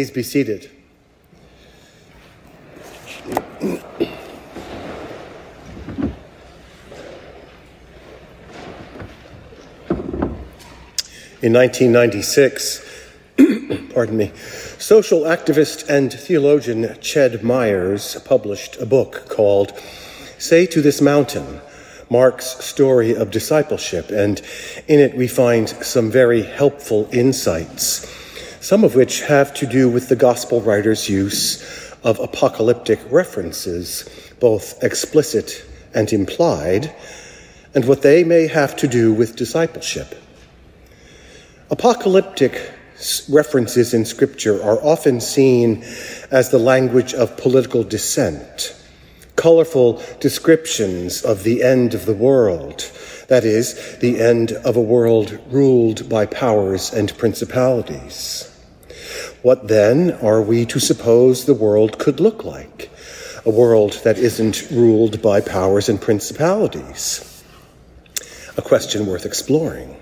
Please be seated. In 1996, pardon me, social activist and theologian Ched Myers published a book called Say to This Mountain Mark's Story of Discipleship, and in it we find some very helpful insights, some of which have to do with the gospel writer's use of apocalyptic references, both explicit and implied, and what they may have to do with discipleship. Apocalyptic references in Scripture are often seen as the language of political dissent, colorful descriptions of the end of the world, that is, the end of a world ruled by powers and principalities. What then are we to suppose the world could look like? A world that isn't ruled by powers and principalities? A question worth exploring.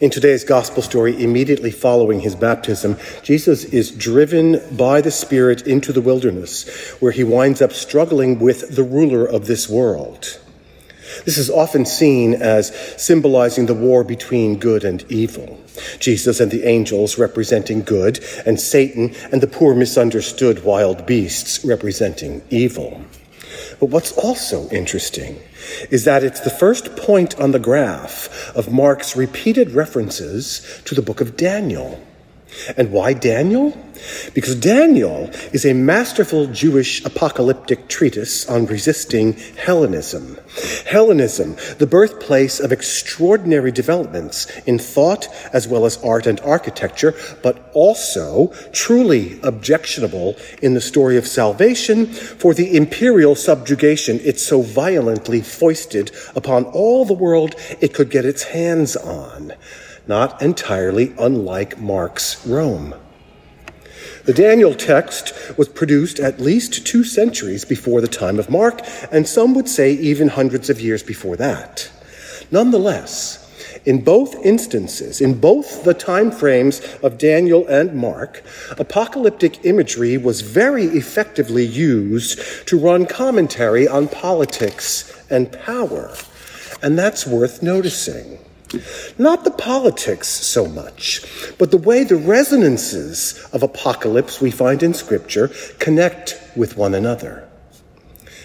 In today's gospel story, immediately following his baptism, Jesus is driven by the Spirit into the wilderness, where he winds up struggling with the ruler of this world. This is often seen as symbolizing the war between good and evil. Jesus and the angels representing good, and Satan and the poor misunderstood wild beasts representing evil. But what's also interesting is that it's the first point on the graph of Mark's repeated references to the book of Daniel. And why Daniel? Because Daniel is a masterful Jewish apocalyptic treatise on resisting Hellenism. Hellenism, the birthplace of extraordinary developments in thought as well as art and architecture, but also truly objectionable in the story of salvation for the imperial subjugation it so violently foisted upon all the world it could get its hands on not entirely unlike Mark's Rome. The Daniel text was produced at least two centuries before the time of Mark, and some would say even hundreds of years before that. Nonetheless, in both instances, in both the time frames of Daniel and Mark, apocalyptic imagery was very effectively used to run commentary on politics and power. And that's worth noticing. Not the politics so much, but the way the resonances of apocalypse we find in Scripture connect with one another.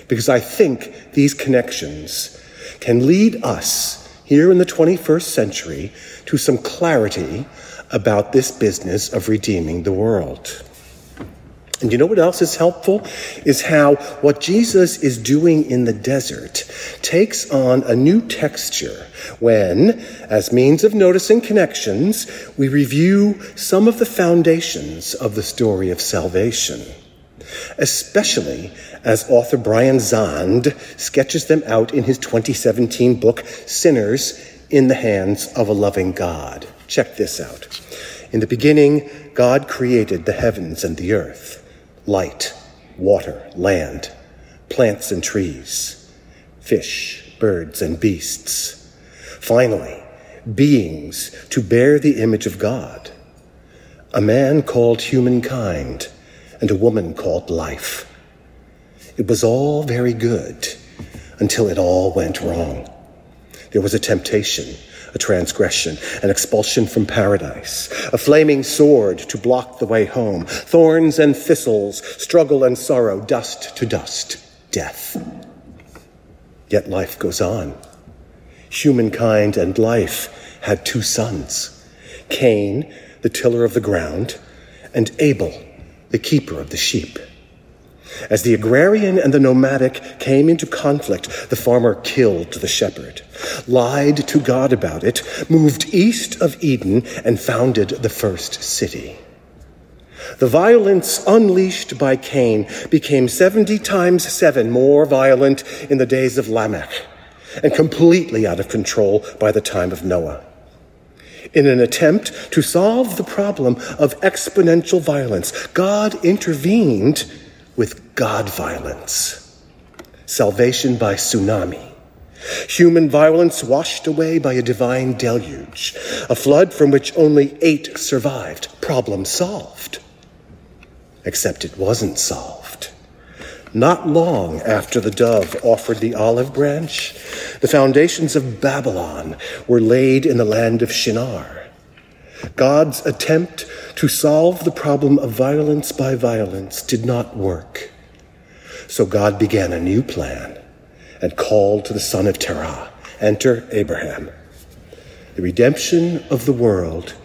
Because I think these connections can lead us here in the 21st century to some clarity about this business of redeeming the world. And you know what else is helpful? Is how what Jesus is doing in the desert takes on a new texture when, as means of noticing connections, we review some of the foundations of the story of salvation. Especially as author Brian Zahnd sketches them out in his 2017 book, Sinners in the Hands of a Loving God. Check this out. In the beginning, God created the heavens and the earth light, water, land, plants and trees, fish, birds, and beasts. Finally, beings to bear the image of God. A man called humankind and a woman called life. It was all very good until it all went wrong. There was a temptation a transgression, an expulsion from paradise, a flaming sword to block the way home, thorns and thistles, struggle and sorrow, dust to dust, death. Yet life goes on. Humankind and life had two sons Cain, the tiller of the ground, and Abel, the keeper of the sheep. As the agrarian and the nomadic came into conflict, the farmer killed the shepherd, lied to God about it, moved east of Eden, and founded the first city. The violence unleashed by Cain became 70 times 7 more violent in the days of Lamech and completely out of control by the time of Noah. In an attempt to solve the problem of exponential violence, God intervened with God violence. Salvation by tsunami. Human violence washed away by a divine deluge. A flood from which only eight survived. Problem solved. Except it wasn't solved. Not long after the dove offered the olive branch, the foundations of Babylon were laid in the land of Shinar. God's attempt to solve the problem of violence by violence did not work. So God began a new plan and called to the son of Terah, enter Abraham. The redemption of the world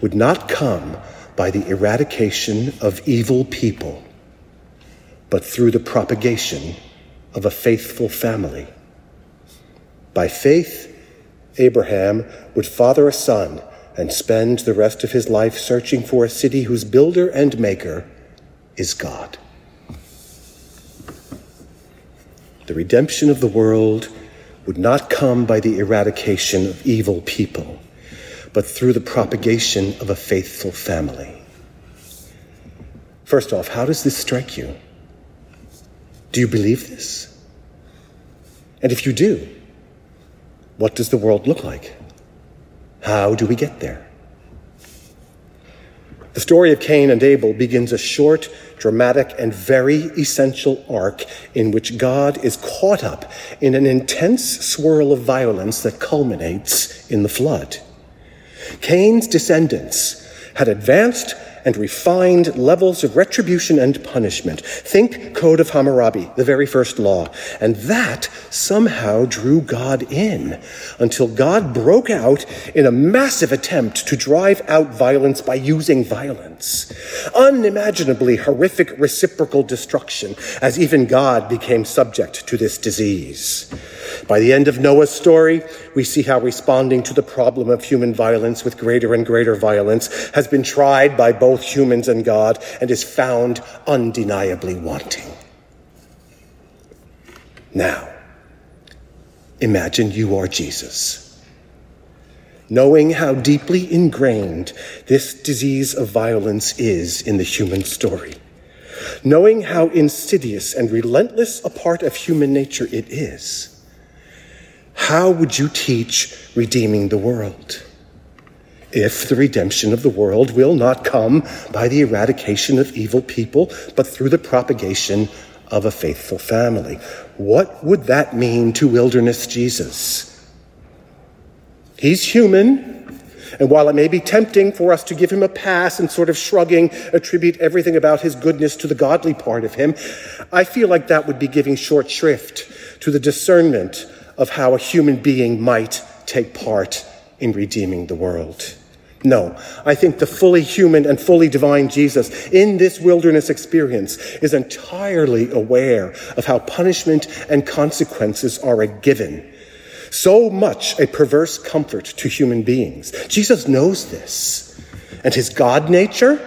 would not come by the eradication of evil people, but through the propagation of a faithful family. By faith, Abraham would father a son and spend the rest of his life searching for a city whose builder and maker is God. The redemption of the world would not come by the eradication of evil people, but through the propagation of a faithful family. First off, how does this strike you? Do you believe this? And if you do, what does the world look like? How do we get there? The story of Cain and Abel begins a short, dramatic, and very essential arc in which God is caught up in an intense swirl of violence that culminates in the flood. Cain's descendants had advanced and refined levels of retribution and punishment. Think Code of Hammurabi, the very first law. And that somehow drew God in until God broke out in a massive attempt to drive out violence by using violence. Unimaginably horrific reciprocal destruction as even God became subject to this disease. By the end of Noah's story, we see how responding to the problem of human violence with greater and greater violence has been tried by both humans and God and is found undeniably wanting. Now, imagine you are Jesus. Knowing how deeply ingrained this disease of violence is in the human story, knowing how insidious and relentless a part of human nature it is how would you teach redeeming the world? If the redemption of the world will not come by the eradication of evil people, but through the propagation of a faithful family. What would that mean to wilderness Jesus? He's human, and while it may be tempting for us to give him a pass and sort of shrugging, attribute everything about his goodness to the godly part of him, I feel like that would be giving short shrift to the discernment of how a human being might take part in redeeming the world. No, I think the fully human and fully divine Jesus in this wilderness experience is entirely aware of how punishment and consequences are a given. So much a perverse comfort to human beings. Jesus knows this. And his God nature,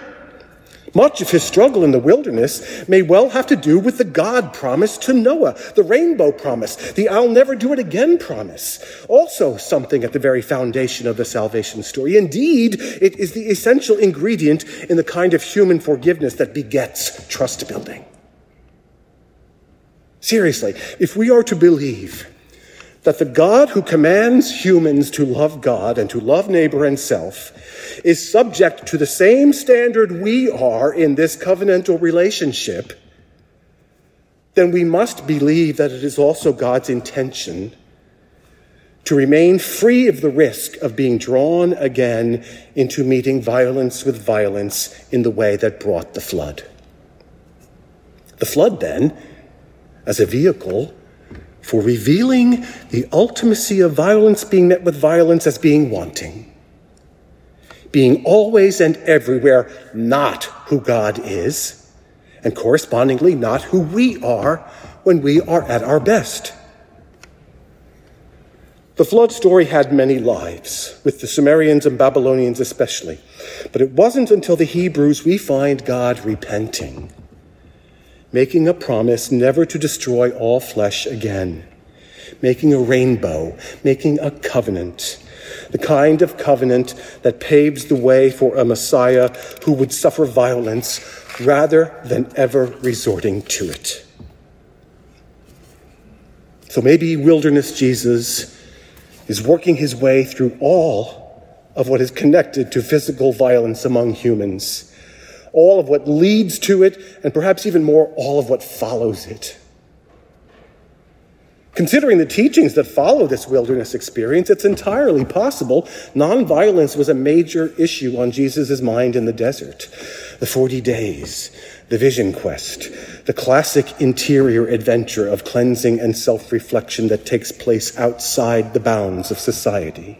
much of his struggle in the wilderness may well have to do with the God promise to Noah, the rainbow promise, the I'll never do it again promise. Also, something at the very foundation of the salvation story. Indeed, it is the essential ingredient in the kind of human forgiveness that begets trust building. Seriously, if we are to believe that the God who commands humans to love God and to love neighbor and self is subject to the same standard we are in this covenantal relationship, then we must believe that it is also God's intention to remain free of the risk of being drawn again into meeting violence with violence in the way that brought the flood. The flood, then, as a vehicle, for revealing the ultimacy of violence being met with violence as being wanting, being always and everywhere not who God is, and correspondingly not who we are when we are at our best. The flood story had many lives, with the Sumerians and Babylonians especially, but it wasn't until the Hebrews we find God repenting making a promise never to destroy all flesh again, making a rainbow, making a covenant, the kind of covenant that paves the way for a Messiah who would suffer violence rather than ever resorting to it. So maybe wilderness Jesus is working his way through all of what is connected to physical violence among humans all of what leads to it, and perhaps even more, all of what follows it. Considering the teachings that follow this wilderness experience, it's entirely possible nonviolence was a major issue on Jesus' mind in the desert. The 40 days, the vision quest, the classic interior adventure of cleansing and self reflection that takes place outside the bounds of society,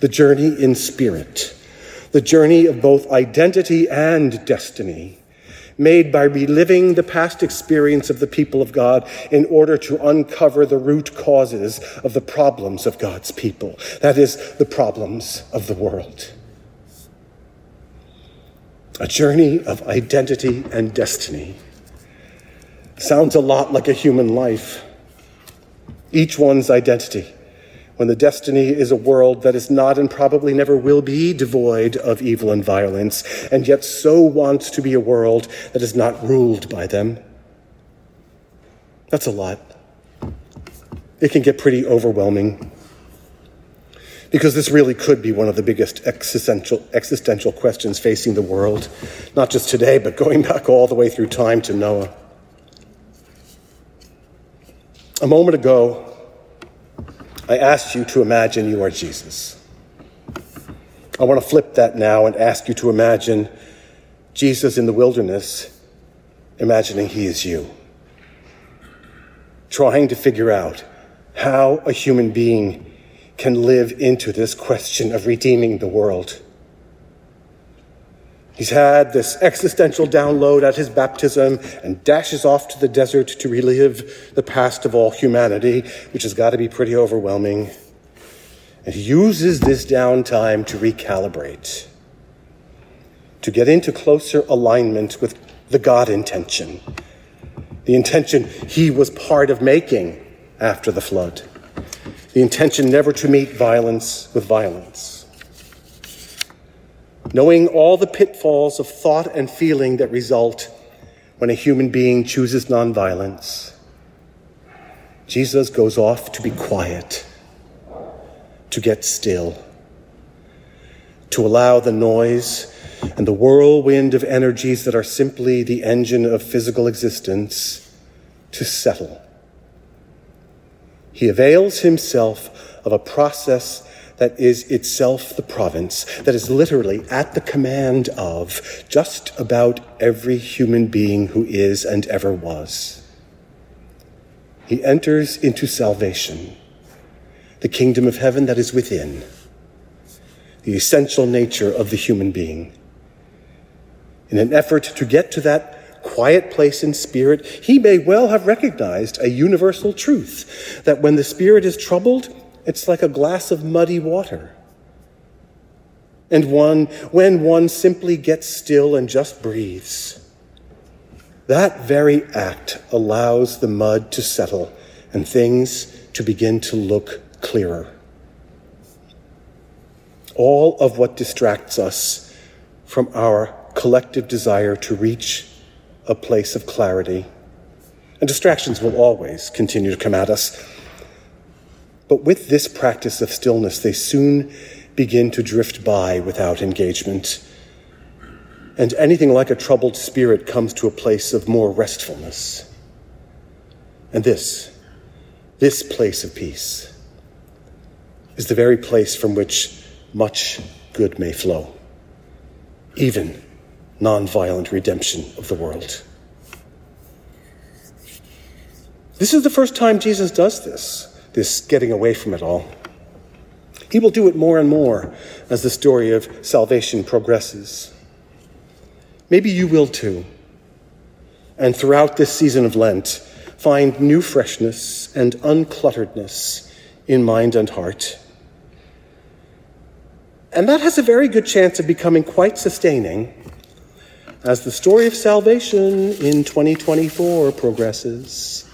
the journey in spirit, the journey of both identity and destiny made by reliving the past experience of the people of God in order to uncover the root causes of the problems of God's people. That is, the problems of the world. A journey of identity and destiny. Sounds a lot like a human life. Each one's identity when the destiny is a world that is not and probably never will be devoid of evil and violence, and yet so wants to be a world that is not ruled by them. That's a lot. It can get pretty overwhelming. Because this really could be one of the biggest existential, existential questions facing the world, not just today, but going back all the way through time to Noah. A moment ago, I asked you to imagine you are Jesus. I want to flip that now and ask you to imagine Jesus in the wilderness, imagining he is you. Trying to figure out how a human being can live into this question of redeeming the world. He's had this existential download at his baptism and dashes off to the desert to relive the past of all humanity, which has got to be pretty overwhelming. And he uses this downtime to recalibrate, to get into closer alignment with the God intention, the intention he was part of making after the flood, the intention never to meet violence with violence knowing all the pitfalls of thought and feeling that result when a human being chooses nonviolence, Jesus goes off to be quiet, to get still, to allow the noise and the whirlwind of energies that are simply the engine of physical existence to settle. He avails himself of a process that is itself the province, that is literally at the command of just about every human being who is and ever was. He enters into salvation, the kingdom of heaven that is within, the essential nature of the human being. In an effort to get to that quiet place in spirit, he may well have recognized a universal truth that when the spirit is troubled, it's like a glass of muddy water. And one, when one simply gets still and just breathes, that very act allows the mud to settle and things to begin to look clearer. All of what distracts us from our collective desire to reach a place of clarity, and distractions will always continue to come at us but with this practice of stillness, they soon begin to drift by without engagement. And anything like a troubled spirit comes to a place of more restfulness. And this, this place of peace, is the very place from which much good may flow, even nonviolent redemption of the world. This is the first time Jesus does this this getting away from it all. He will do it more and more as the story of salvation progresses. Maybe you will too. And throughout this season of Lent, find new freshness and unclutteredness in mind and heart. And that has a very good chance of becoming quite sustaining as the story of salvation in 2024 progresses.